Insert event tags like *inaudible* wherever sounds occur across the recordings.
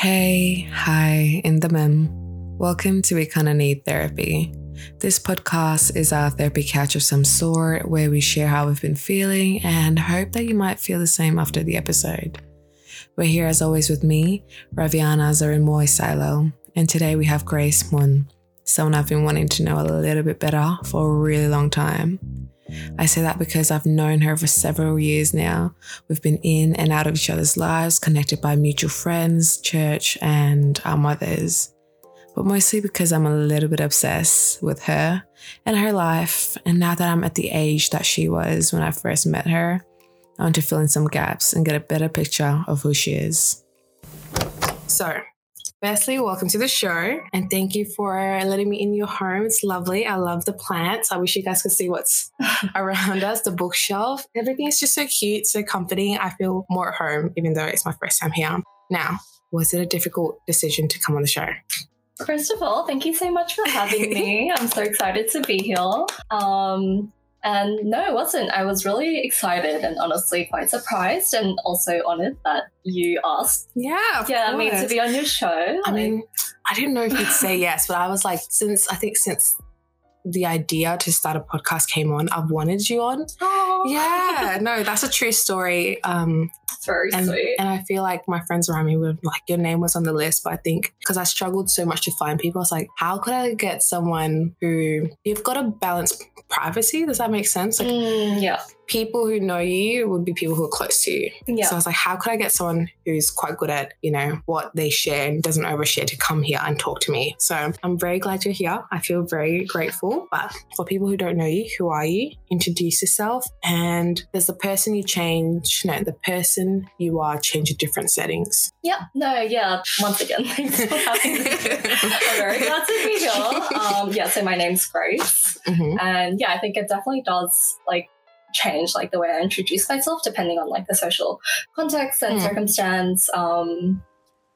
Hey, hi, in the mem. Welcome to Need Therapy. This podcast is our therapy couch of some sort where we share how we've been feeling and hope that you might feel the same after the episode. We're here as always with me, Raviana Zarimoy Silo, and today we have Grace Hmun, someone I've been wanting to know a little bit better for a really long time. I say that because I've known her for several years now. We've been in and out of each other's lives, connected by mutual friends, church, and our mothers. But mostly because I'm a little bit obsessed with her and her life. And now that I'm at the age that she was when I first met her, I want to fill in some gaps and get a better picture of who she is. So, Firstly, welcome to the show and thank you for letting me in your home. It's lovely. I love the plants. I wish you guys could see what's *laughs* around us, the bookshelf. Everything is just so cute, so comforting. I feel more at home, even though it's my first time here. Now, was it a difficult decision to come on the show? First of all, thank you so much for having me. *laughs* I'm so excited to be here. Um, and no, it wasn't. I was really excited and honestly quite surprised and also honored that you asked. Yeah, yeah, me to be on your show. I mean, I didn't know if you'd say *laughs* yes, but I was like, since I think since the idea to start a podcast came on, I've wanted you on. Oh, Yeah, *laughs* no, that's a true story. Um, very and, sweet. And I feel like my friends around me were like, your name was on the list, but I think because I struggled so much to find people, I was like, how could I get someone who you've got to balance privacy? Does that make sense? Like, mm, yeah people who know you would be people who are close to you. Yeah. So I was like, how could I get someone who's quite good at, you know, what they share and doesn't overshare to come here and talk to me? So I'm very glad you're here. I feel very grateful. But for people who don't know you, who are you? Introduce yourself. And there's the person you change, no, the person you are change in different settings. Yeah. No, yeah. Once again, thanks for having me. I'm very glad to be here. *laughs* Um, yeah, so my name's Grace. Mm-hmm. And yeah, I think it definitely does like change like the way I introduce myself depending on like the social context and mm. circumstance. Um,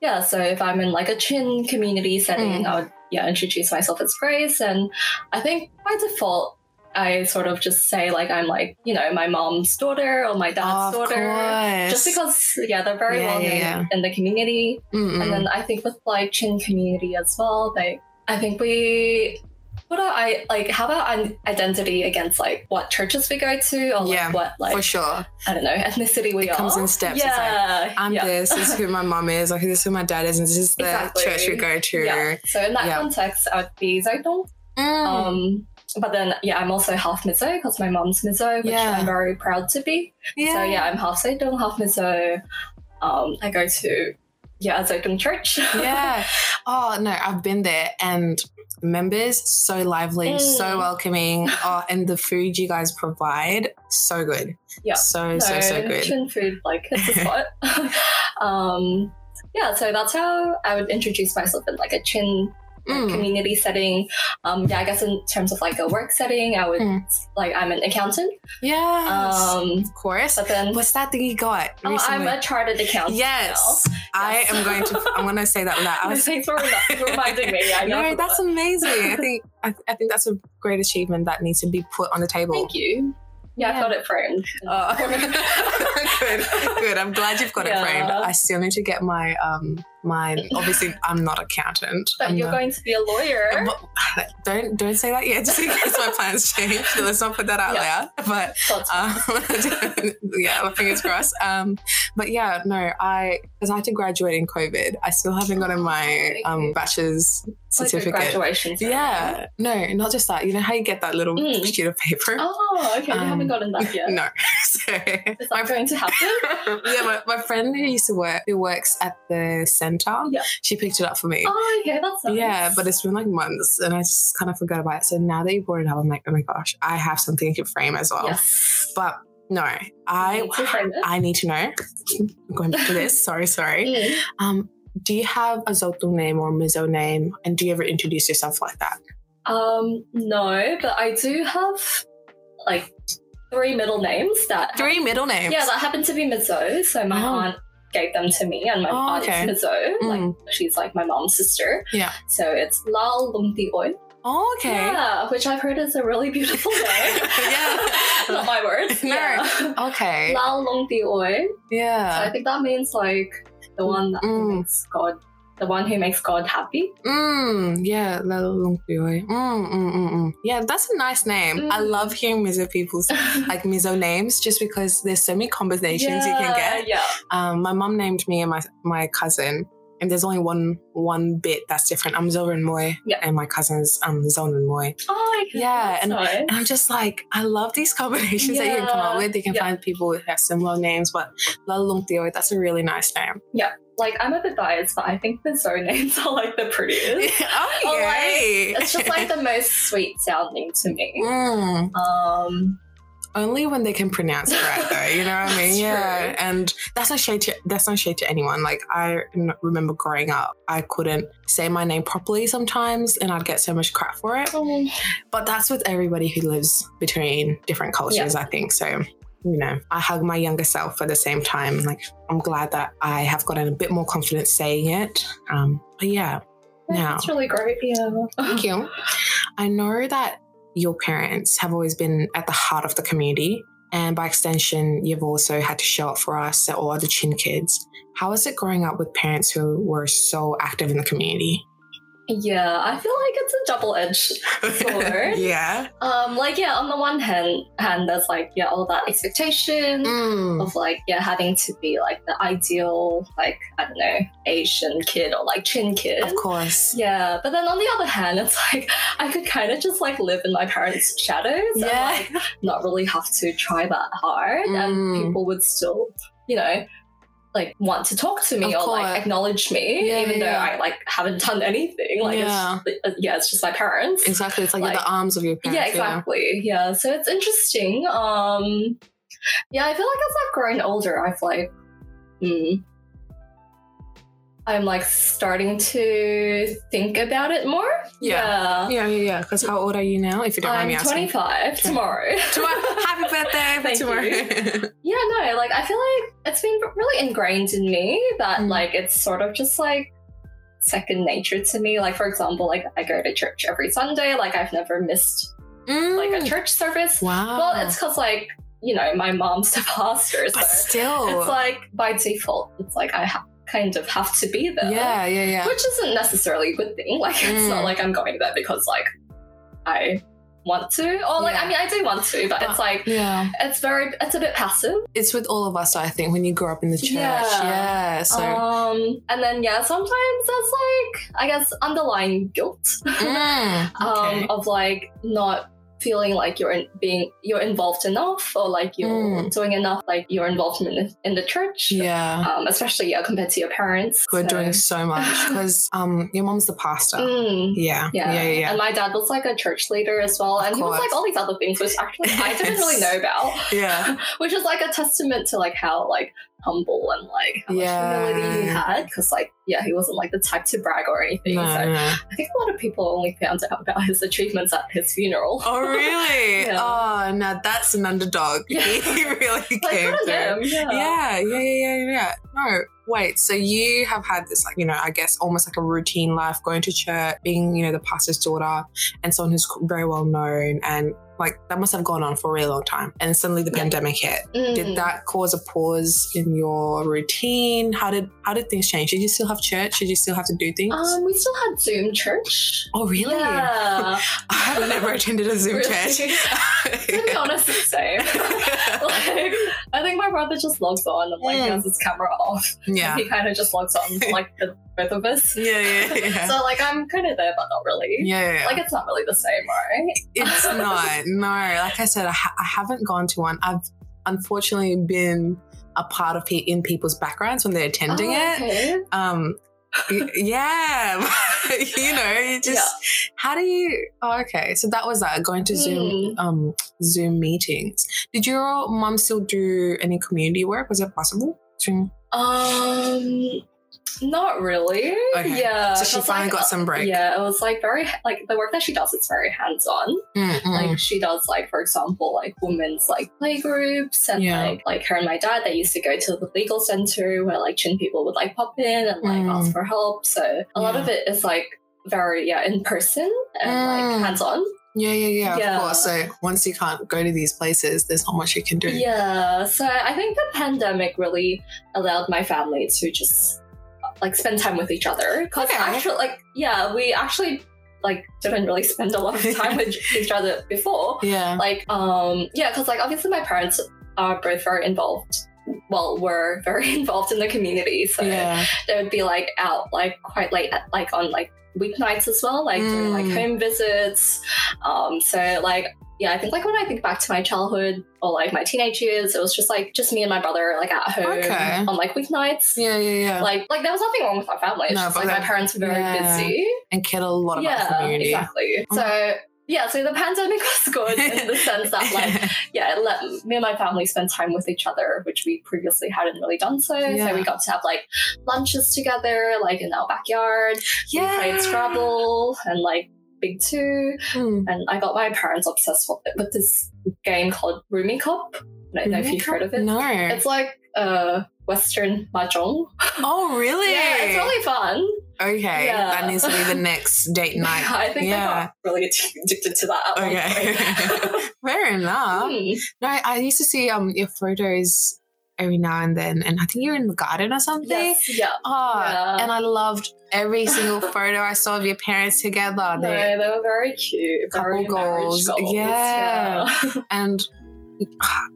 yeah, so if I'm in like a chin community setting, mm. I would yeah introduce myself as Grace, and I think by default. I sort of just say like I'm like you know my mom's daughter or my dad's daughter, course. just because yeah they're very yeah, well known yeah. in the community, Mm-mm. and then I think with like Chin community as well, they I think we what are I like? How about identity against like what churches we go to, or like Yeah, what like For sure. I don't know ethnicity we It comes in steps. It's like, Yeah, I'm yeah. this, this is who my mom is, like this is who my dad is, and this is the Exactly. church we go to. Yeah. So in that Yeah. context, I would be Zotung. Mm. Um, but then yeah, I'm also half Mizo because my mom's Mizo, which Yeah. I'm very proud to be. So yeah, I'm half Zotung, half Mizo. Um, I go to yeah Zotung church. yeah. *laughs* Oh no, I've been there and members so lively, so Mm. welcoming. *laughs* Oh, and the food you guys provide, so good. Yeah. So so so good. Chin food like hits the *laughs* spot. *laughs* um, yeah, so that's how I would introduce myself in like a chin Mm. community setting. Um, yeah, I guess in terms of like a work setting, I would Mm. like I'm an accountant. Yeah, Um, of course. but then What's that thing you got oh. I'm a chartered accountant. yes. I Yes. am going to. I'm going to say that loud. I was Thanks for reminding me. I know. no, that's amazing. I think I, I think that's a great achievement that needs to be put on the table. Thank you. Yeah, Yeah. I got it framed. Oh. *laughs* good, good. I'm glad you've got Yeah. it framed. I still need to get my um mine. *laughs* Obviously, I'm not accountant. but I'm you're not- going to be a lawyer. *laughs* *laughs* Don't don't say that yet, just in case my plans change. Let's not put that out Yeah. there. But um, yeah, my fingers crossed. Um, but yeah, no, I because I had to graduate in COVID. I still haven't gotten my um bachelor's like certificate. graduation. Yeah, no, not just that. You know how you get that little Mm. sheet of paper? Oh, okay. you Um, haven't gotten that yet. No. so Is that going to happen? yeah, my, my friend who used to work, who works at the center, Yeah. she picked it up for me. Oh, okay, that's nice. Yeah, but it's been like months and I just kind of forgot about it. So now that you brought it up, I'm like, oh my gosh, I have something to frame as well. yes. But no, I Need to. I need to know. *laughs* Going back to this, *laughs* sorry, sorry. Mm. Um, do you have a Zotung name or Mizo name? And do you ever introduce yourself like that? Um, no, but I do have like three middle names that Three middle names. yeah that happen to be Mizo. So my Oh. aunt gave them to me, and my Oh, aunt okay. Mizo. Mm. Like she's like my mom's sister. Yeah. So it's Lao Lung Ti Oi. Oh, okay. Yeah, which I've heard is a really beautiful *laughs* name. Yeah. Not my words. *laughs* No. Yeah. Okay. Lao Lung Ti Oi. Yeah. So I think that means like the one that Mm. God the one who makes God happy. Mm, yeah, Mm, mm, mm, mm. Yeah, that's a nice name. I Mm. love hearing Mizo people's *laughs* like Mizo names just because there's so many combinations you can get. Yeah. Um, my mom named me and my my cousin, and there's only one one bit that's different. I'm Zoran Moy, Yeah. and my cousin's um Zonan Moy. Oh. Yeah, and- nice. And I'm just like, I love these combinations that you can come up with. You can Yeah. find people who have similar names, but Lalung Tio, that's a really nice name. Yeah. Like I'm a bit biased, but I think the zone names *laughs* are like the prettiest. *laughs* oh, Oh, like, it's just like the most sweet sounding to me. *laughs* Mm. Um, Only when they can pronounce it right, though. You know what I *laughs* mean? Yeah, true. and that's not shade to that's not shade to anyone. Like i remember growing up, I couldn't say my name properly sometimes, and I'd get so much crap for it. But that's with everybody who lives between different cultures, I think. So, you know, I hug my younger self at the same time. Like, I'm glad that I have gotten a bit more confidence saying it. Um, but yeah, Now. It's really great. Yeah. thank you. *laughs* I know that your parents have always been at the heart of the community. And by extension, you've also had to show up for us or the Chin kids. How is it growing up with parents who were so active in the community? Yeah, I feel like it's a double-edged sword. *laughs* yeah. Um, like yeah, on the one hand, hand there's like yeah, all that expectation Mm. of like yeah, having to be like the ideal like I don't know Asian kid or like Chin kid. Of course. Yeah, but then on the other hand, it's like I could kind of just like live in my parents' shadows and like not really have to try that hard, Mm. and people would still, you know, like want to talk to me Of or course. like acknowledge me, Yeah, even yeah, though yeah. I like haven't done anything. Like, Yeah. it's, uh, yeah, it's just my parents. Exactly. It's like, Like- the arms of your parents. Yeah, exactly. Yeah. so it's interesting. Um, yeah, I feel like as I've grown older, I've like, mm, I'm like starting to think about it more. Yeah. Yeah. Yeah, yeah. Because how old are you now, if you don't mind I'm me asking? 25 tomorrow. *laughs* Tomorrow. Happy birthday *laughs* tomorrow. Yeah, no, like I feel like it's been really ingrained in me that Mm. like it's sort of just like second nature to me. Like for example, like I go to church every Sunday. Like I've never missed Mm. like a church service. Wow. Well, it's because like you know my mom's the *laughs* pastor, so but still. it's like by default, it's like I ha- kind of have to be there. yeah, yeah, yeah. which isn't necessarily a good thing. Like it's Mm. not like I'm going there because like I want to, or like Yeah. I mean I do want to, but, But- it's like yeah. it's very it's a bit passive. It's with all of us, I think, when you grow up in the church. Yeah. Yeah. So, um, and then yeah, sometimes there's like I guess underlying guilt *laughs* mm, okay. um, of like not feeling like you're in, being you're involved enough or like you're Mm. doing enough like your involvement in, in the church. yeah. Um, especially yeah, compared to your parents Who are so- doing so much *laughs* because um, your mom's the pastor. Mm. Yeah. Yeah. Yeah, yeah. And my dad was like a church leader as well. Of and he was like all these other things, which actually I didn't really *laughs* know about. yeah. *laughs* Which is like a testament to like how like humble and like how Yeah. much humility he had. Because like yeah, he wasn't like the type to brag or anything. No, so no. I think a lot of people only found out about his achievements at his funeral. Oh, really? *laughs* Yeah. Oh, now that's an underdog. Yeah. *laughs* He really like came. Yeah. Yeah, yeah, yeah, yeah, yeah. No, wait. So you have had this, like, you know, I guess almost like a routine life, going to church, being, you know, the pastor's daughter, and someone who's very well known, and like that must have gone on for a really long time. And suddenly the Yeah. pandemic hit. Mm. Did that cause a pause in your routine? How did how did things change? Did you still have church? Did you still have to do things? Um, we still had Zoom church. oh, really? Yeah. *laughs* I've never attended a Zoom Really? church. *laughs* to be honest, it's same. *laughs* like, I think my brother just logs on and like Mm. has his camera off. yeah. He kind of just logs on like the both of us. Yeah, yeah, yeah. *laughs* So like I'm kind of there, but not really. yeah, yeah, yeah. Like it's not really the same, right? It's *laughs* not. No, like I said, I, ha- I haven't gone to one. I've unfortunately been a part of pe- in people's backgrounds when they're attending Oh, it. okay. Um, yeah, *laughs* you know, you just how do you? Oh, okay, so that was that going to Zoom, Mm. um, Zoom meetings. Did your mum still do any community work? Was it possible? Um, not really. Okay. Yeah. so she finally like, got some break. Yeah, it was like very like the work that she does is very hands on. Mm, mm. Like she does like for example like women's like play groups and Yeah. like like her and my dad they used to go to the legal center where like Chin people would like pop in and like Mm. ask for help. So a lot of it is like very yeah in person and Mm. like hands on. yeah, yeah, yeah, Yeah. Of course. So once you can't go to these places, there's not much you can do. Yeah. So I think the pandemic really allowed my family to just like spend time with each other because Okay. actually like yeah we actually like didn't really spend a lot of *laughs* time with each other before Yeah. like um yeah because like obviously my parents are both very involved well were very *laughs* involved in the community so yeah. they would be like out like quite late at like on like weeknights as well like doing like Mm. home visits um so like yeah i think like when i think back to my childhood or like my teenage years it was just like just me and my brother like at home Okay. on like weeknights Yeah, yeah, yeah. like like there was nothing wrong with our family it's No, just like my parents were very yeah. busy and cared a lot about the yeah community. exactly so yeah so the pandemic *laughs* was good in the sense that like *laughs* yeah, it let me and my family spend time with each other, which we previously hadn't really done so. Yeah. So we got to have like lunches together, like in our backyard. We yeah. played Scrabble and like Big Two. Mm. And I got my parents obsessed with, with this game called Rummikub. I don't know if you've heard of it. No. It's like a Western mahjong. oh, really? *laughs* Yeah, it's really fun. Okay, Yeah. that needs to be the *laughs* next date night. I think Yeah. I got really addicted to that. Okay. *laughs* Fair enough. Hmm. No, I, I used to see um your photos every now and then, and I think you're in the garden or something. Yes, yeah. Oh, Yeah. and I loved every *laughs* single photo I saw of your parents together. No, They- they were very cute. Couple goals. goals. Yeah. yeah. and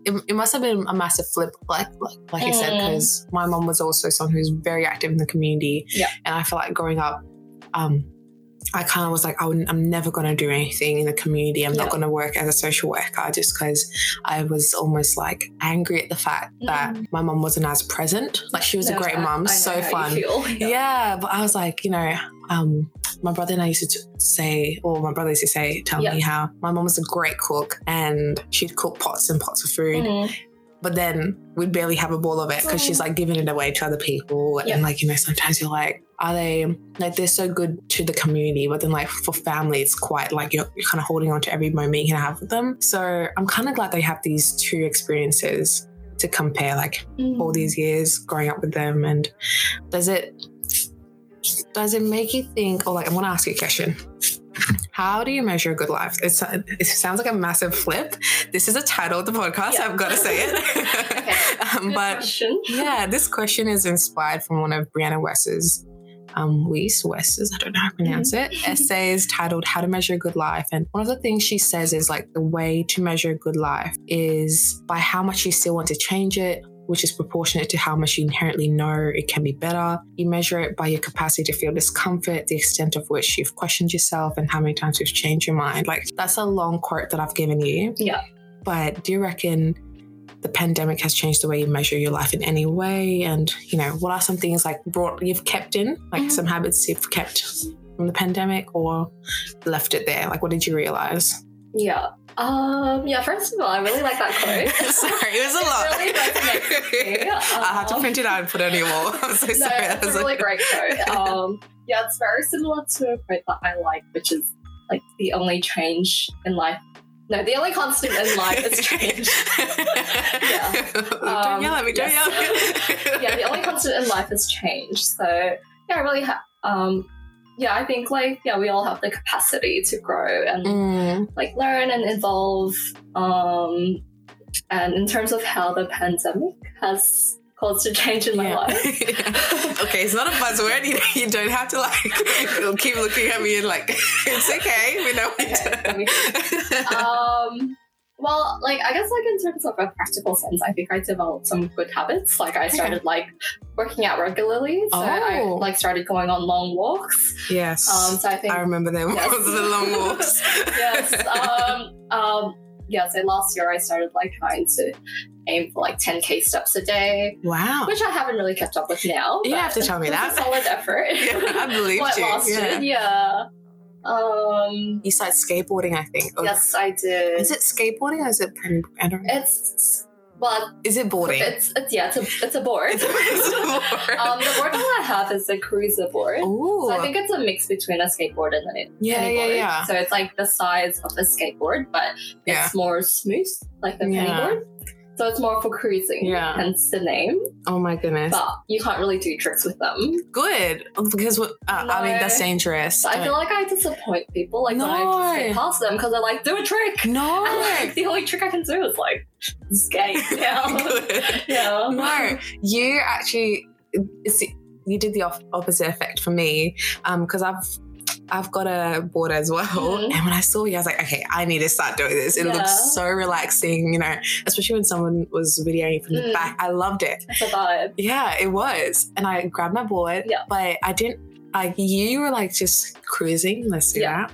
it, it must have been a massive flip, like like, like you said, Mm. because my mom was also someone who's very active in the community. Yeah. and I feel like growing up, um, I kind of was like, I I'm never going to do anything in the community. I'm not going to work as a social worker just because I was almost like angry at the fact that my mom wasn't as present. Like she was a great mom, so fun. feel. *laughs* Yeah. but I was like, you know, um, my brother and I used to say, or my brother used to say, tell Yeah. me how my mom was a great cook and she'd cook pots and pots of food, Mhm. But then we'd barely have a ball of it because she's like giving it away to other people. Yeah. And like, you know, sometimes you're like, are they like they're so good to the community, but then like for family, it's quite like you're, you're kind of holding on to every moment you can have with them. So I'm kind of glad they have these two experiences to compare, like Mhm. all these years growing up with them and does it does it make you think or like i want to ask you a question how do you measure a good life it's, it sounds like a massive flip this is a title of the podcast Yeah. i've got to say it *laughs* um, but question. yeah this question is inspired from one of brianna west's um, Weiss, West's, I don't know how to pronounce it, essays titled How to Measure a Good Life. And one of the things she says is like the way to measure a good life is by how much you still want to change it, which is proportionate to how much you inherently know it can be better. You measure it by your capacity to feel discomfort, the extent of which you've questioned yourself, and how many times you've changed your mind. Like, that's a long quote that I've given you. Yeah. But do you reckon the pandemic has changed the way you measure your life in any way? And, you know, what are some things like brought you've kept in, like Mhm. some habits you've kept from the pandemic or left it there? Like, what did you realize? Yeah. Um, yeah, first of all, I really like that quote. *laughs* sorry, it was a lot. really resonates. *laughs* I had to Um, print it out and put it on your wall. *laughs* I'm so no, sorry. That was a really like- great quote. Um, yeah, it's very similar to a quote that I like, which is like the only change in life. No, the only constant in life is change. don't Um, yell at me, don't yes. yell yeah, the only constant in life is change. So yeah, I really have. Um, yeah, I think like yeah, we all have the capacity to grow and Mm, like learn and evolve. Um, and in terms of how the pandemic has caused a change in my yeah. life. *laughs* okay, it's not a buzzword. You, you don't have to like keep looking at me and like *laughs* it's okay. We know Okay, *laughs* me- um, well, like I guess like in terms of a practical sense, I think I developed some good habits. Like I started like working out regularly, so I Oh. like started going on long walks. yes, Um, so I think I remember them. Yes. the long walks. *laughs* yes. Um, um, yeah. So last year I started like trying to aim for like 10k steps a day, wow. which I haven't really kept up with now. You have to tell me *laughs* that. A solid effort. Yeah, *laughs* I believe What, you. last Yeah. year? Yeah. Um. You started skateboarding, I think. Or- Yes, I did. Is it skateboarding or is it? I don't know. It's well, Is it boarding? it's it's yeah, it's a it's a board. It's a *laughs* board. um, the board that I have is a cruiser board. Ooh. So I think it's a mix between a skateboard and a yeah, yeah, yeah. So it's like the size of a skateboard, but Yeah. it's more smooth, like the penny Yeah. board. So it's more for cruising, Yeah. hence the name. Oh my goodness. But you can't really do tricks with them. Good. Because, what- uh, I mean, that's dangerous. So I feel like I disappoint people like when I No. just get past them because they're like, do a trick. no. *laughs* And like, the only trick I can do is like skate. *laughs* Yeah. Yeah. No, you actually, it's, you did the off- opposite effect for me because I've I've got a board as well. Mhm. And when I saw you, I was like, okay, I need to start doing this. It Yeah. looks so relaxing, you know, especially when someone was videoing from the Mm. back. I loved it. It's a vibe. Yeah, it was. And I grabbed my board, Yeah. but I didn't, like, you were like just cruising. Let's do Yeah.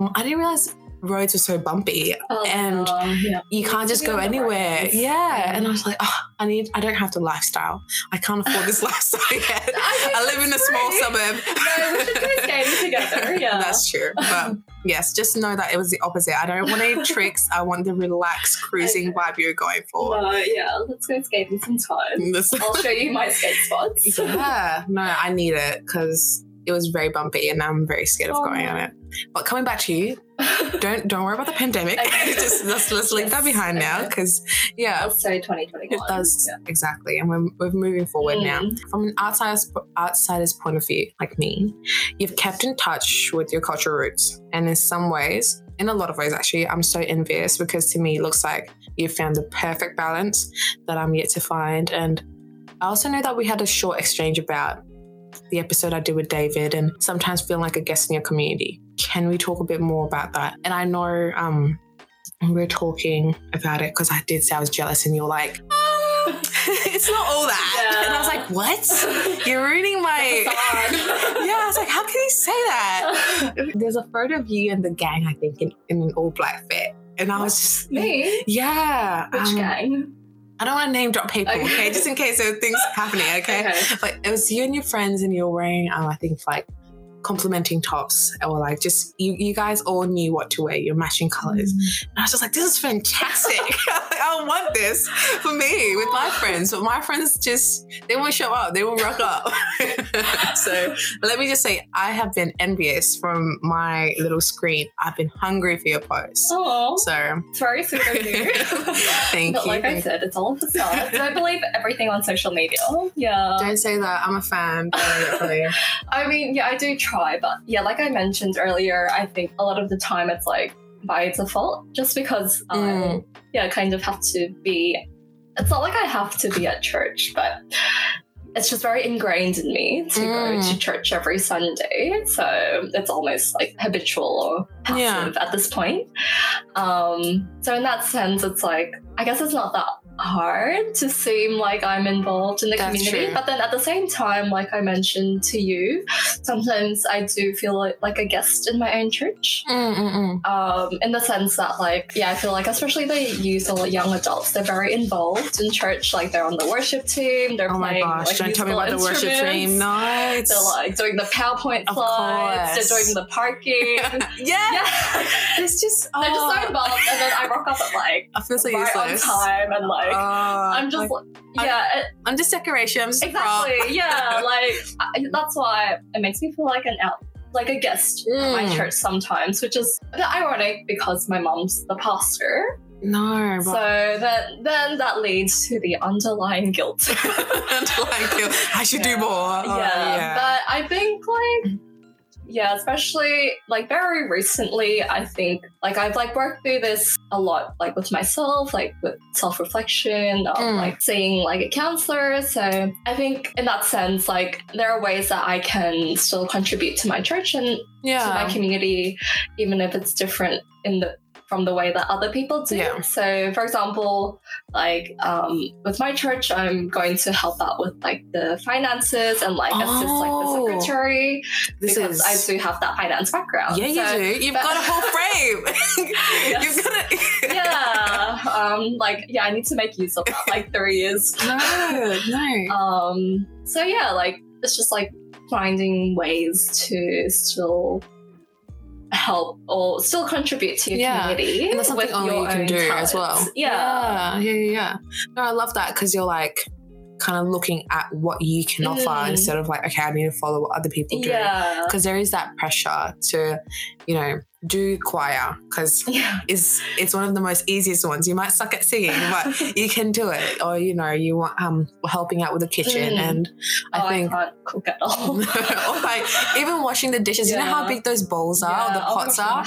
that. I didn't realize roads were so bumpy. Oh, And yeah. You can't just go anywhere. roads. Yeah. And I was like, oh, I need, I don't have the lifestyle. I can't afford this *laughs* lifestyle yet. I I live in a small suburb. No, we should go skating *laughs* together. Yeah. That's true. But yes, just know that it was the opposite. I don't want any *laughs* tricks. I want the relaxed cruising Okay. vibe you're going for. No, yeah, let's go skating sometime. This- I'll show you my skate spots. yeah, no, I need it because it was very bumpy and I'm very scared of Oh. going on it. But coming back to you, don't don't worry about the pandemic. *laughs* Just let's let's leave that Yes, behind now because yeah, I'll say 2021. it does Yeah. exactly, and we're, we're moving forward now. Mm. From an outsider's outsider's point of view, like me, you've kept in touch with your cultural roots, and in some ways, in a lot of ways, actually, I'm so envious because to me, it looks like you've found the perfect balance that I'm yet to find. And I also know that we had a short exchange about the episode I did with David, and sometimes feeling like a guest in your community. Can we talk a bit more about that? And I know um, we we're talking about it because I did say I was jealous, and you're like. "Um, *laughs* it's not all that. Yeah. And I was like, what? You're ruining my. *laughs* Yeah, I was like, how can you say that? *laughs* There's a photo of you and the gang, I think, in, in an all black fit. And I was just. Me? Yeah. Which um, gang? I don't want to name drop people, okay? Okay. Just in case there are things happening, *laughs* okay? But it was you and your friends, and you were wearing, um, I think, like complementing tops, or like just you. You guys all knew what to wear. Your matching colors. Mm. And I was just like, this is fantastic. *laughs* I want this for me with my friends, but my friends just they won't show up. They won't rock up. *laughs* so let me just say, I have been envious from my little screen. I've been hungry for your post. Oh, So it's very sweet of you. thank but you. like I said, it's all facade. Don't believe everything on social media. Oh, yeah. Don't say that. I'm a fan. *laughs* I mean, yeah, I do try, but yeah, like I mentioned earlier, I think a lot of the time it's like by default, just because I, Mm. yeah, kind of have to be. It's not like I have to be at church, but it's just very ingrained in me to Mm. go to church every Sunday. So it's almost like habitual or passive at this point. Um, so in that sense, it's like I guess it's not that hard to seem like I'm involved in the That's community. true. But then at the same time, like I mentioned to you, sometimes I do feel like, like a guest in my own church. Um, in the sense that, like, yeah, I feel like especially the youth or young adults, they're very involved in church. Like, they're on the worship team. They're Oh my playing. gosh! like, Don't tell me about the worship team. It's They're like doing the PowerPoint Of slides. course. They're doing the parking. *laughs* yeah. yeah, It's just *laughs* they're just so oh, involved, and then I rock up at like I feel so right on useless. time, and like Oh, I'm just like, like, yeah, it, I'm just decoration. I'm just exactly, *laughs* yeah, like I, that's why it makes me feel like an out, like a guest at my Mm. church sometimes, which is a bit ironic because my mom's the pastor. No, So but then, then that leads to the underlying guilt. *laughs* underlying guilt. I should do more. Oh, yeah, but I think like yeah, especially like very recently, I think like I've like worked through this a lot, like with myself, like with self reflection, Mm. like seeing like a counselor. So I think in that sense, like there are ways that I can still contribute to my church and yeah. to my community, even if it's different in the from the way that other people do. Yeah. So, for example, like um, with my church, I'm going to help out with like the finances and like assist like Oh. the secretary This because is I do have that finance background. Yeah, you do. You've but- got a whole *laughs* frame. *laughs* Yes. You've got a *laughs* yeah, um, like yeah, I need to make use of that like three years. No, no. Um, so yeah, like it's just like finding ways to still help or still contribute to your Yeah, community And that's something only you can do as well. Yeah. yeah, yeah, yeah, yeah. No, I love that because you're like kind of looking at what you can offer Mm. instead of like, okay, I need to follow what other people do. Yeah. Because there is that pressure to, you know, do choir because Yeah. it's it's one of the most easiest ones. You might suck at singing, but *laughs* you can do it. Or you know, you want um helping out with the kitchen, Mm. and Oh, I think. I can't cook at all. *laughs* or like even washing the dishes. You know how big those bowls are, or the Yeah, oh pots are.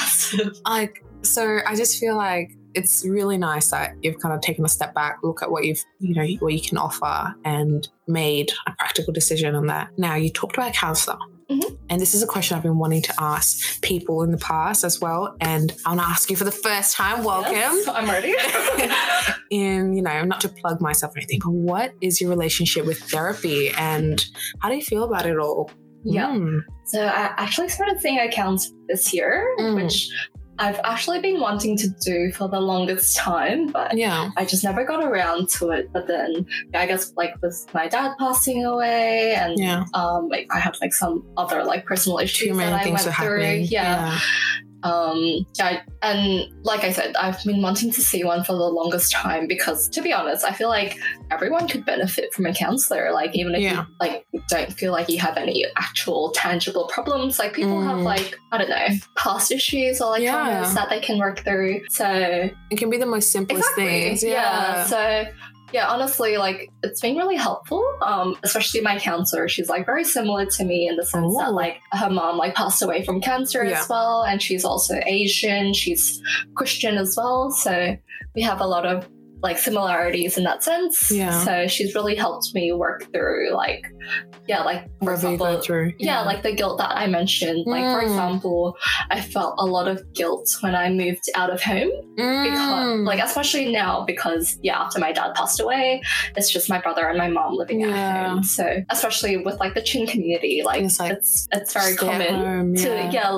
*laughs* like so i just feel like it's really nice that you've kind of taken a step back look at what you've you know what you can offer and made a practical decision on that. Now, you talked about a counselor. Mm-hmm. And this is a question I've been wanting to ask people in the past as well. And I want to ask you for the first time. Welcome. Yes, I'm ready. *laughs* in, you know, not to plug myself or anything, but what is your relationship with therapy and how do you feel about it all? Yeah. Mm. so I actually started seeing accounts this year, Mm. which I've actually been wanting to do for the longest time, but Yeah. I just never got around to it. But then I guess like with my dad passing away and Yeah. um like I had like some other like personal issues Too many that I things went through. happening. Yeah. Um yeah and like I said, I've been wanting to see one for the longest time because to be honest, I feel like everyone could benefit from a counselor. Like even if Yeah. you like don't feel like you have any actual tangible problems. Like people have Mm. like, I don't know, past issues or like Yeah. that they can work through. So It can be the most simplest things. yeah. Yeah. So yeah, honestly, like it's been really helpful. Um, especially my counselor. She's like very similar to me in the sense Oh. that like her mom like passed away from cancer Yeah. as well, and she's also Asian. She's Christian as well. So we have a lot of like similarities in that sense. Yeah. So she's really helped me work through like yeah, like for example, through. yeah, like the guilt that I mentioned. Like, for Mm. example, I felt a lot of guilt when I moved out of home. Because, Mm. like, especially now, because, yeah, after my dad passed away, it's just my brother and my mom living Yeah. at home. So, especially with, like, the Chin community, like, It's it's, like it's, very common home, to, yeah. yeah,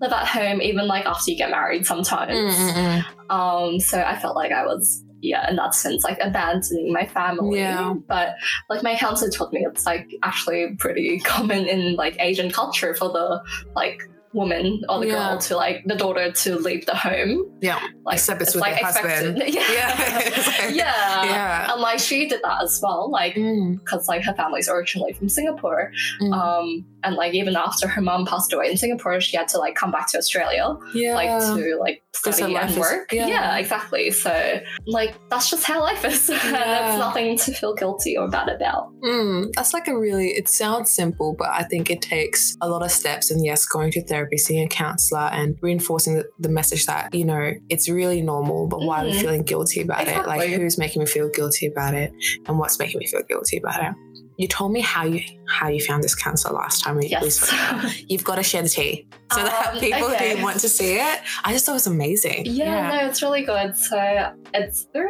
live at home, even, like, after you get married sometimes. Mm, mm. Um, so I felt like I was, yeah, in that sense, like abandoning my family. Yeah. But like my counselor told me it's like actually pretty common in like Asian culture for the like woman or the Yeah. girl to like the daughter to leave the home. Yeah. Like Except it's with their husband. *laughs* Yeah. Yeah. *laughs* yeah. Yeah. And like she did that as well, like Mm, because like her family's originally from Singapore. mm. Um and like even after her mom passed away in Singapore, she had to like come back to Australia yeah. like to like study and is- work. yeah. Yeah. exactly. So like that's just how life is. *laughs* and Yeah. it's nothing to feel guilty or bad about. Mm, that's like a really, it sounds simple, but I think it takes a lot of steps. And yes, going to therapy, seeing a counselor, and reinforcing the, the message that, you know, it's really normal, but why are we Mhm. feeling guilty about it? Like, who's making me feel guilty about it? And what's making me feel guilty about it? You told me how you how you found this counselor last time we, Yes. spoke. *laughs* You've got to share the tea so that Um, people okay. who want to see it. I just thought it was amazing. yeah, no, it's really good. So it's through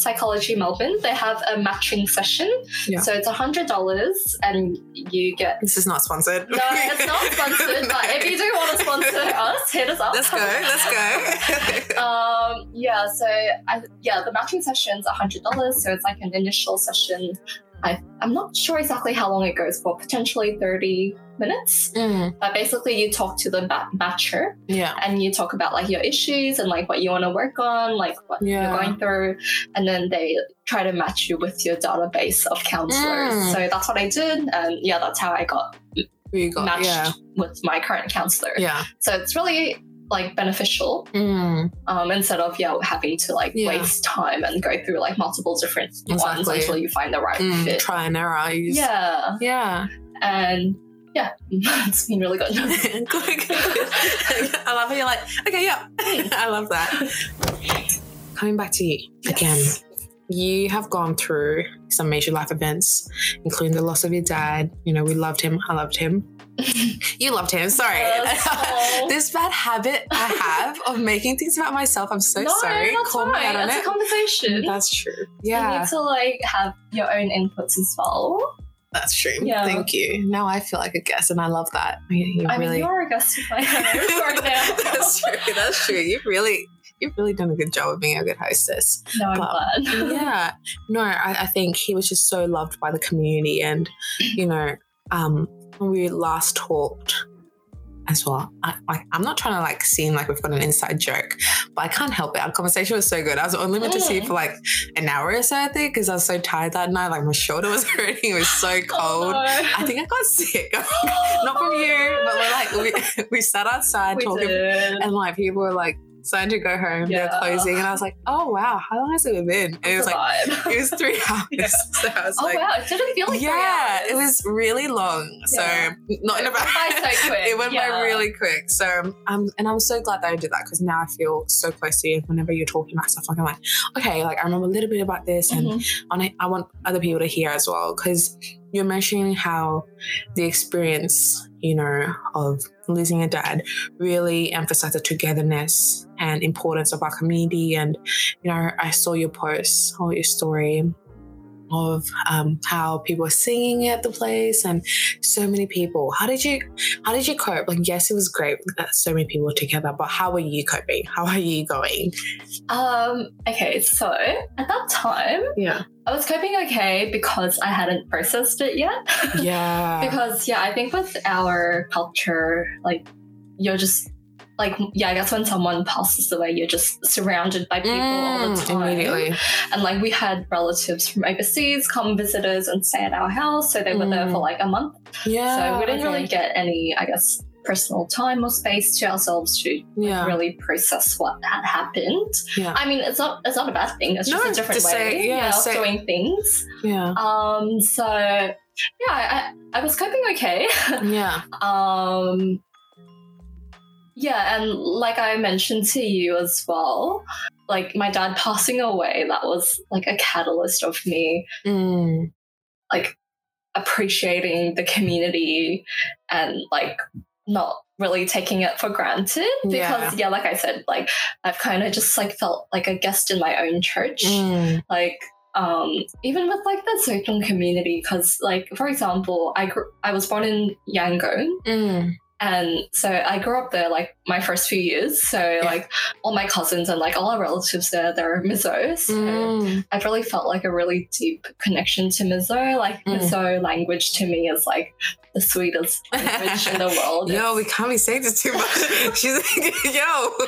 Psychology Melbourne. They have a matching session. Yeah. So it's a hundred dollars and you get This is not sponsored. no, it's not *laughs* sponsored, but if you do want to sponsor *laughs* us, hit us up. Let's go. Let's go. *laughs* um yeah so I, yeah the matching session's a hundred dollars so it's like an initial session I, i'm not sure exactly how long it goes for potentially 30 minutes Mm, but basically you talk to the matcher yeah. and you talk about like your issues and like what you want to work on like what Yeah. you're going through and then they try to match you with your database of counselors Mm. so that's what i did and yeah that's how i got you got? matched Yeah. with my current counselor Yeah. so it's really like beneficial Mm, um, instead of yeah having to like Yeah. waste time and go through like multiple different ones until you find the right mm, fit. try and error. Yeah, Yeah. and yeah, *laughs* it's been really good. *laughs* good, good. *laughs* I love how you're like, okay, yeah. I love that. Coming back to you again. You have gone through some major life events, including the loss of your dad. You know, we loved him. I loved him. *laughs* You loved him. Sorry. *laughs* This bad habit I have of making things about myself. I'm so no, sorry. that's Call out on It's a it. conversation. That's true. Yeah. You need to like have your own inputs as well. that's true. Yeah. Thank you. Now I feel like a guest, and I love that. You, you I really. mean, you're a guest of my right *laughs* now. that's true. That's true. You've really, you've really done a good job of being a good hostess. No, I'm But- glad. yeah. No, I, I think he was just so loved by the community, and you know, um, when we last talked as well, I, I'm not trying to like seem like we've got an inside joke, but I can't help it. Our conversation was so good. I was only meant to see Mm. for like an hour or so, I think, because I was so tired that night. Like my shoulder was *laughs* hurting. It was so cold. Oh, I think I got sick. *laughs* Not from you, but we're like we, *laughs* we sat outside we talking did. and like people were like starting to go home, they're closing, and I was like, oh wow, how long has it been? And it was like it was three *laughs* *laughs* hours. Yeah. So I was like, oh like, wow, it didn't feel like yeah, it was really long. So Yeah. not in a It went bad. by so *laughs* it went yeah. by really quick. So um, and I'm so glad that I did that because now I feel so close to you. Whenever you're talking about stuff, like I'm like, okay, like I remember a little bit about this, and Mhm. on it, I want other people to hear as well because you're mentioning how the experience, you know, of losing a dad really emphasized the togetherness and importance of our community. And, you know, I saw your post or your story of um, how people were singing at the place and so many people. How did you how did you cope? Like yes it was great that so many people were together but how were you coping? How are you going? Um okay so at that time yeah. I was coping okay because I hadn't processed it yet. *laughs* yeah. because yeah, I think with our culture, like you're just like yeah, I guess when someone passes away, you're just surrounded by people mm, all the mm, time. Immediately. And like we had relatives from overseas come visit us and stay at our house, so they were mm. there for mm. like a month. Yeah. So we didn't okay. really get any, I guess, personal time or space to ourselves to yeah. really process what had happened. Yeah. I mean, it's not it's not a bad thing. It's just no, a different way say, yeah, of say, doing things. Yeah. Um. So yeah, I I was coping okay. Yeah. *laughs* um. Yeah, and like I mentioned to you as well, like my dad passing away, that was like a catalyst of me, mm. like appreciating the community and like not really taking it for granted because yeah, yeah like I said, like I've kind of just like felt like a guest in my own church. Mm. Like um even with like the Zotung community because like for example I grew I was born in Yangon mm. And so I grew up there like my first few years. So yeah. like all my cousins and like all our relatives there, they're Mizo. So mm. I've really felt like a really deep connection to Mizo. Like mm. Mizo language to me is like the sweetest language in the *laughs* world. Yo, we can't be saying this too much. *laughs* She's like, yo. *laughs*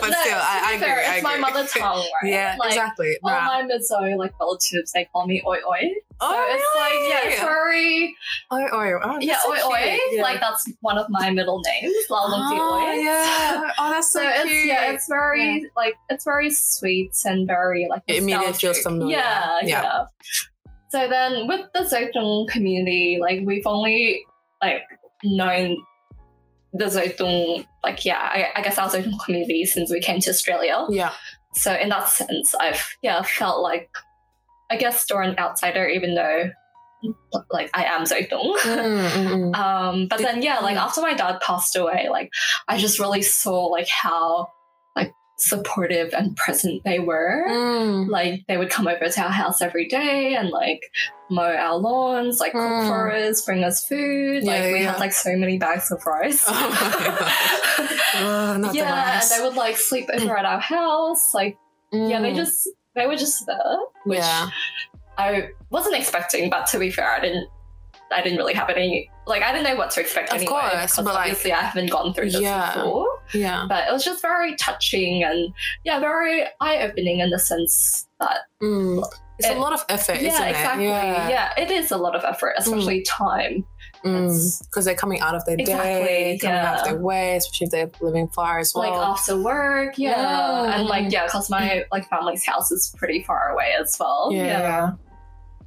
But no, still, I, I, fair, agree. It's my mother tongue, right? Yeah, like, exactly. All my Mizo like relatives, they call me Oi Oi. So oh, it's really? like, yeah, very. Oi Oi. Oh, yeah, Oi Oi. Yeah. Like that's one of my middle names. Lalumti oh, Oi. Yeah. Oh, that's so, so cute. It's, yeah, it's very, yeah. like, it's very sweet and very, like, it immediately feels familiar. Yeah, yeah, yeah. So then with the Zotung community, like, we've only, like, known the Zotung, like, yeah, I, I guess our Zotung community since we came to Australia. Yeah. So in that sense, I've, yeah, felt like, I guess, still an outsider, even though like I am Zotung. Mm, mm, mm. *laughs* um, but then yeah, like after my dad passed away, like I just really saw like how like supportive and present they were. Mm. Like they would come over to our house every day and like mow our lawns, like cook mm. for us, bring us food. Yeah, like we yeah. had like so many bags of rice. Oh *laughs* oh, yeah, and they would like sleep over at our house. Like yeah, they mm. just they were just there. Which yeah. I wasn't expecting, but to be fair, I didn't. I didn't really have any like I didn't know what to expect of anyway. Course, but obviously like, I haven't gone through this yeah, before. Yeah. But it was just very touching and yeah, very eye opening in the sense that mm. it's it, a lot of effort, yeah, exactly. Yeah. yeah, it is a lot of effort, especially mm. time. Because mm. they're coming out of their exactly, day, coming yeah. out of their way, especially if they're living far as well. Like after work, yeah, yeah. and like yeah, because my like family's house is pretty far away as well. yeah. yeah.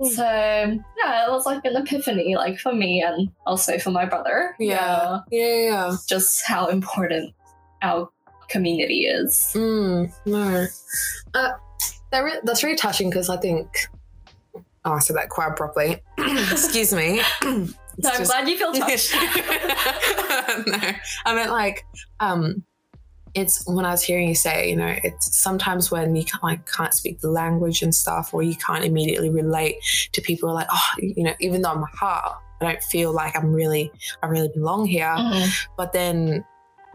So yeah, it was like an epiphany, like for me and also for my brother. Yeah, yeah, yeah. yeah. Just how important our community is. Mm, no, uh, that re- that's really touching because I think. Oh, I said that quite properly. *coughs* Excuse me. *coughs* no, I'm just... glad you feel *laughs* touched. *laughs* no, I meant like um, it's when I was hearing you say, you know, it's sometimes when you can't, like, can't speak the language and stuff, or you can't immediately relate to people like, oh, you know, even though I'm a heart, I don't feel like I'm really, I really belong here. Mm-hmm. But then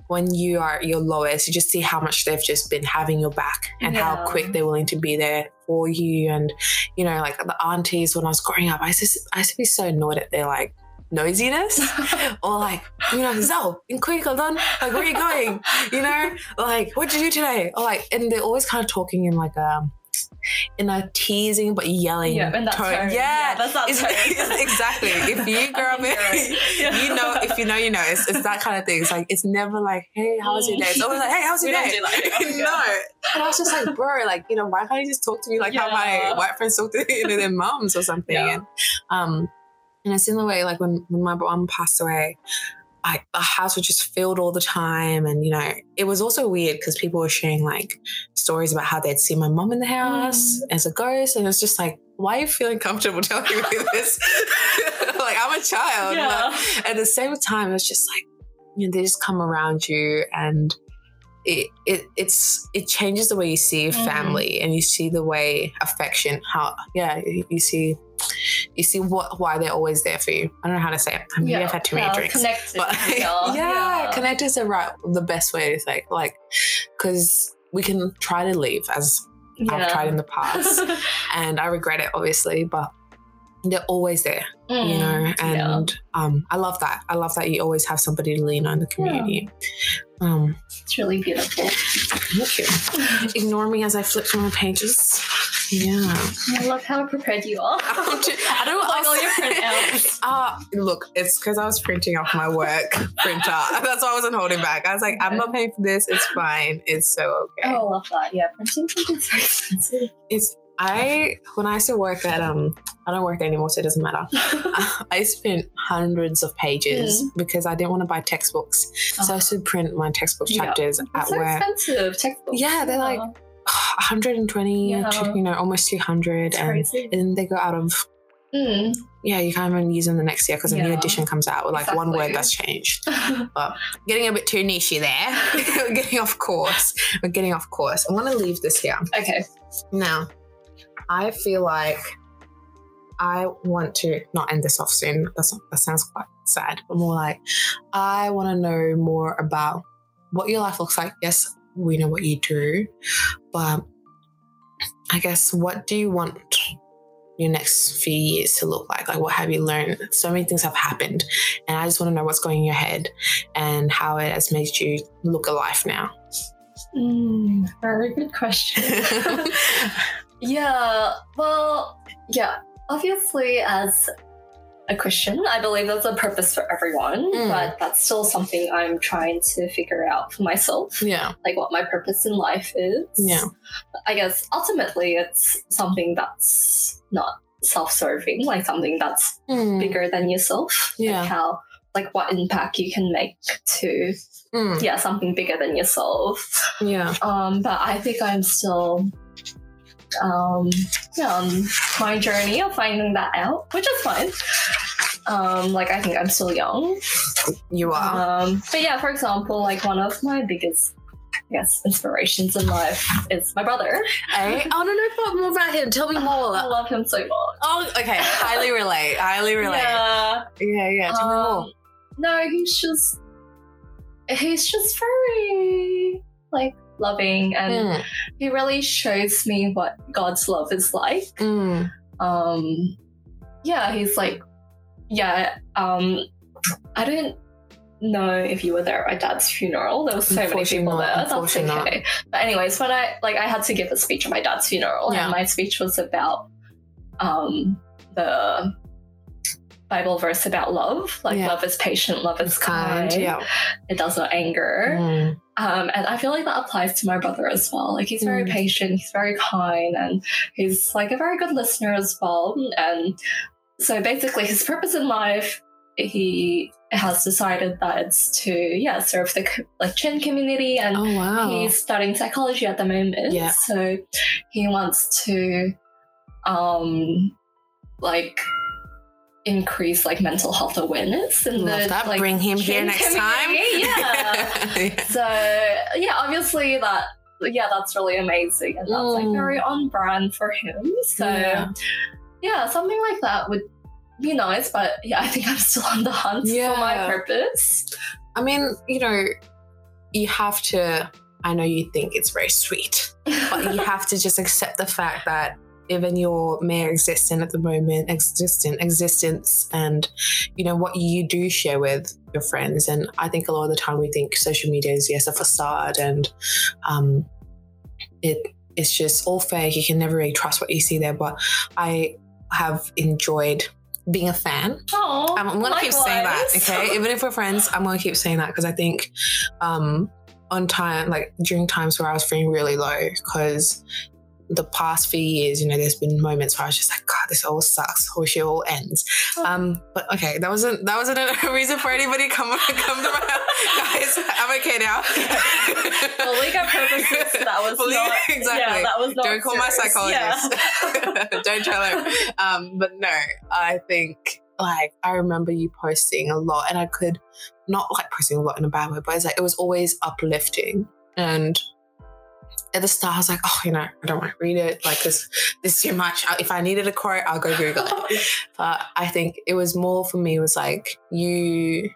when you are at your lowest, you just see how much they've just been having your back and yeah. how quick they're willing to be there for you. And, you know, like the aunties when I was growing up, I used to, I used to be so annoyed at their like, noisiness *laughs* or like you know Zhao in quick hold on like where are you going you know like what did you do today or like and they're always kind of talking in like a um, in a teasing but yelling yeah, that tone. tone. Yeah, yeah that's not *laughs* exactly. If you grow up, in, yeah. you know. If you know, you know. It's, it's, that kind of thing. It's like it's never like, "Hey, how was your day?" It's always like, "Hey, how was *laughs* your day?" Oh no. And I was just like, "Bro, like you know, why can't you just talk to me like yeah. how my white friends talk to you know, their moms or something?" And um, in a similar way, like when, when my mom passed away, like the house was just filled all the time. And, you know, it was also weird because people were sharing like stories about how they'd seen my mom in the house mm. as a ghost. And it was just like, why are you feeling comfortable *laughs* telling me this? *laughs* like I'm a child. Yeah. At the same time, it's just like you know, they just come around you and it, it it's it changes the way you see Mhm. family and you see the way affection how yeah you see you see what why they're always there for you. I don't know how to say it. I mean i've had too many yeah, drinks. Connected. but *laughs* yeah, yeah, connect is the right the best way to say like because we can try to leave as i've tried in the past. *laughs* And i regret it obviously but they're always there you know? Mm, yeah. and um i love that. I love that you always have somebody to lean on in the community. Um it's really beautiful. thank you. *laughs* Ignore me as i flip through my pages yeah I love how prepared you are. *laughs* i don't *laughs* like all your printouts. *laughs* uh look it's because i was printing off my work printer that's why i wasn't holding back i was like i'm not paying for this it's fine it's so okay Oh, I love that. Yeah, printing something's so expensive. it's i when i used to work at um i don't work there anymore so it doesn't matter I spent hundreds of pages because I didn't want to buy textbooks. So I used to print my textbook Yeah. chapters It's at so work. expensive. Textbooks. Yeah, they're like 120, Yeah. to, you know, almost 200. It's And, and they go out of, Mm. yeah, you can't even use them the next year because a new edition comes out with like one word that's changed. *laughs* But getting a bit too nichey there. *laughs* We're getting off course. We're getting off course. I'm going to leave this here. okay. Now, I feel like I want to not end this off soon. That's, that sounds quite sad, but more like I want to know more about what your life looks like. Yes, we know what you do, but I guess what do you want your next few years to look like? Like, what have you learned? So many things have happened, and I just want to know what's going in your head and how it has made you look alive now. Mm, very good question. *laughs* *laughs* yeah. Well, yeah. Obviously, as a Christian, I believe there's a purpose for everyone, Mm. but that's still something I'm trying to figure out for myself. yeah, Like what my purpose in life is. Yeah. I guess ultimately it's something that's not self-serving, like something that's Mm, bigger than yourself. Yeah. Like how like what impact you can make to mm, yeah, something bigger than yourself. yeah. Um, but I think I'm still um yeah, on my journey of finding that out, which is fine. Um, like I think I'm still young. You are. Um, but yeah, for example, like one of my biggest I guess inspirations in life is my brother. Hey, I want to know more about him. Tell me more. I love him so much. Oh, okay. Highly relate. Highly *laughs* relate. Yeah, Yeah. yeah. Tell me more. Um, no, he's just he's just very like loving and Mm, he really shows me what God's love is like. mm, Um yeah, he's like yeah, um I don't know if you were there at my dad's funeral. There was so many people there. That's unfortunately not. But anyways, when I like I had to give a speech at my dad's funeral Yeah. and my speech was about um the Bible verse about love. Like Yeah. love is patient, love is kind. kind. Yeah. It does not anger. Mm, Um, and I feel like that applies to my brother as well. Like he's very Mm. patient, he's very kind, and he's like a very good listener as well. And so basically, his purpose in life, he has decided that it's to yeah serve the like Chin community, and Oh wow. he's studying psychology at the moment. Yeah. So he wants to um like increase like mental health awareness and Love the that. like Bring him here next time. Yeah. *laughs* Yeah. So yeah, obviously that yeah, that's really amazing and that's like Mm. very on brand for him. So Yeah. yeah. something like that would be nice, but yeah, I think I'm still *laughs* on the hunt for my purpose. I mean, you know, you have to. I know you think it's very sweet, but you *laughs* have to just accept the fact that even your mere existence at the moment, existent existence, and you know what you do share with your friends. And I think a lot of the time we think social media is yes a facade, and um, it it's just all fake. You can never really trust what you see there. But I have enjoyed being a fan Oh, I'm, I'm gonna keep saying that, okay? Even if we're friends, I'm gonna keep saying that because I think um on time, like during times where I was feeling really low, because the past few years, you know, there's been moments where I was just like, God, this all sucks. I wish it all ends. Um, but okay, that wasn't that wasn't a *laughs* reason for anybody come *laughs* come to my house. guys. I'm okay now. *laughs* For legal purposes, that was legal- not exactly. Yeah, that was not Don't call my serious. psychologist. Don't tell him. Um, but no, I think like I remember you posting a lot, and I could not like posting a lot in a bad way, but it's like it was always uplifting. And at the start, I was like, oh, you know, I don't want to read it. Like, this, this is too much. If I needed a quote, I'll go Google it. *laughs* but I think it was more for me, was like, you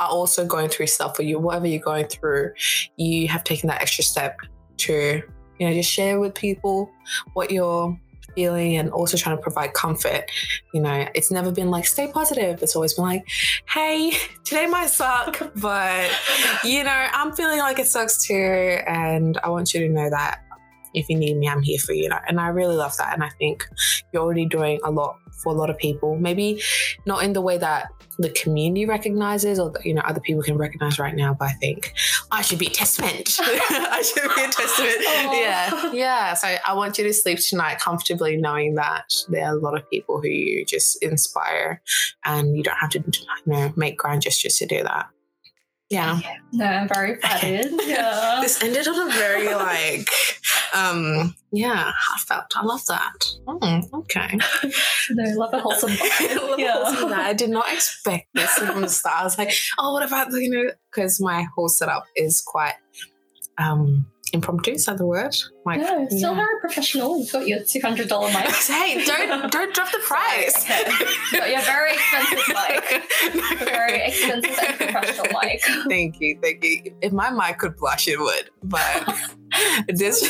are also going through stuff for you, whatever you're going through, you have taken that extra step to, you know, just share with people what you're and also trying to provide comfort. You know, it's never been like, stay positive. It's always been like, hey, *laughs* today might suck, but, you know, I'm feeling like it sucks too. And I want you to know that if you need me, I'm here for you. And I really love that. And I think you're already doing a lot for a lot of people. Maybe not in the way that the community recognizes or you know other people can recognize right now, but I think I should be a testament. *laughs* I should be a testament. *laughs* Yeah, yeah. So I want you to sleep tonight comfortably, knowing that there are a lot of people who you just inspire, and you don't have to you know make grand gestures to do that. Yeah. No, I'm very *laughs* flattered. *laughs* Yeah. this ended on a very *laughs* like um yeah, heartfelt. I love that. Mm, okay. no, love a wholesome yeah. Wholesome I did not expect this from the start. I was like, oh, what about the, you know, because my whole setup is quite um impromptu. Is that the word? Like, no, still yeah. very professional. You've got your two hundred dollar mic. *laughs* hey, don't don't drop the price. Sorry, okay. But yeah, very expensive *laughs* mic. very expensive and professional mic. Thank you, thank you. If my mic could blush, it would. But *laughs* this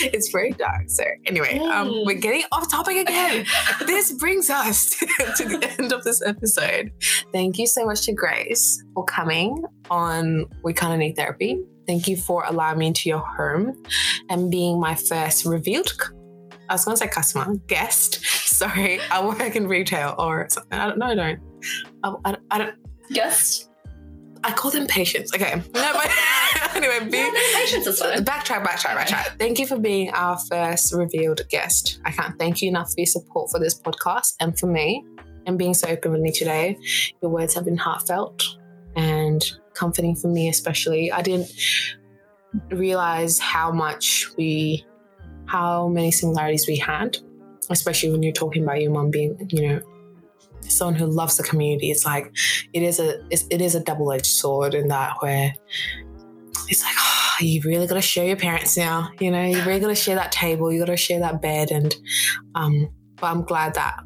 it's very dark. So anyway, um, we're getting off topic again. this brings us to, to the end of this episode. Thank you so much to Grace for coming on We Kind of Need Therapy. Thank you for allowing me into your home and being my first revealed. I was going to say customer guest. *laughs* Sorry, I work in retail or something. I don't know. I don't. I, I, I don't. Guest. I call them patients. Okay. *laughs* No, but *laughs* anyway, be, yeah, no, patients is fine. Backtrack, backtrack, backtrack. Thank you for being our first revealed guest. I can't thank you enough for your support for this podcast and for me and being so open with me today. Your words have been heartfelt and comforting for me, especially. I didn't realize how much we, how many similarities we had, especially when you're talking about your mom being, you know, someone who loves the community. It's like it is a it is a double edged sword in that where it's like oh, you really got to share your parents now. You know, you really got to share that table. You got to share that bed, and um, but I'm glad that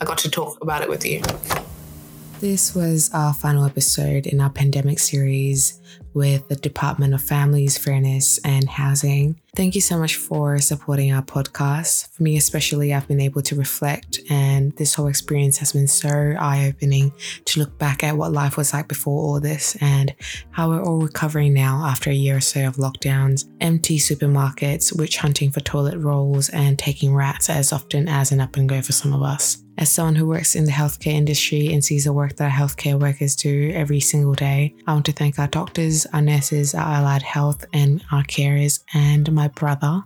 I got to talk about it with you. This was our final episode in our pandemic series with the Department of Families, Fairness and Housing. Thank you so much for supporting our podcast. For me, especially, I've been able to reflect, and this whole experience has been so eye opening to look back at what life was like before all this and how we're all recovering now after a year or so of lockdowns, empty supermarkets, witch hunting for toilet rolls, and taking RATs as often as an up and go for some of us. As someone who works in the healthcare industry and sees the work that our healthcare workers do every single day, I want to thank our doctors, our nurses, our allied health, and our carers, and my brother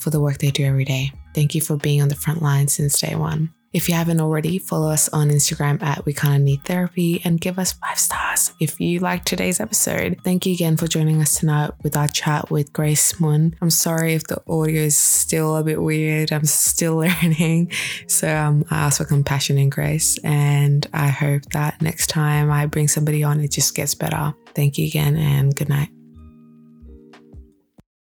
for the work they do every day. Thank you for being on the front line since day one. If you haven't already, follow us on Instagram at We Kinda Need Therapy and give us five stars if you liked today's episode. Thank you again for joining us tonight with our chat with Grace Hmun. I'm sorry if the audio is still a bit weird. I'm still *laughs* learning. So um, I ask for compassion and grace. And I hope that next time I bring somebody on, it just gets better. Thank you again and good night.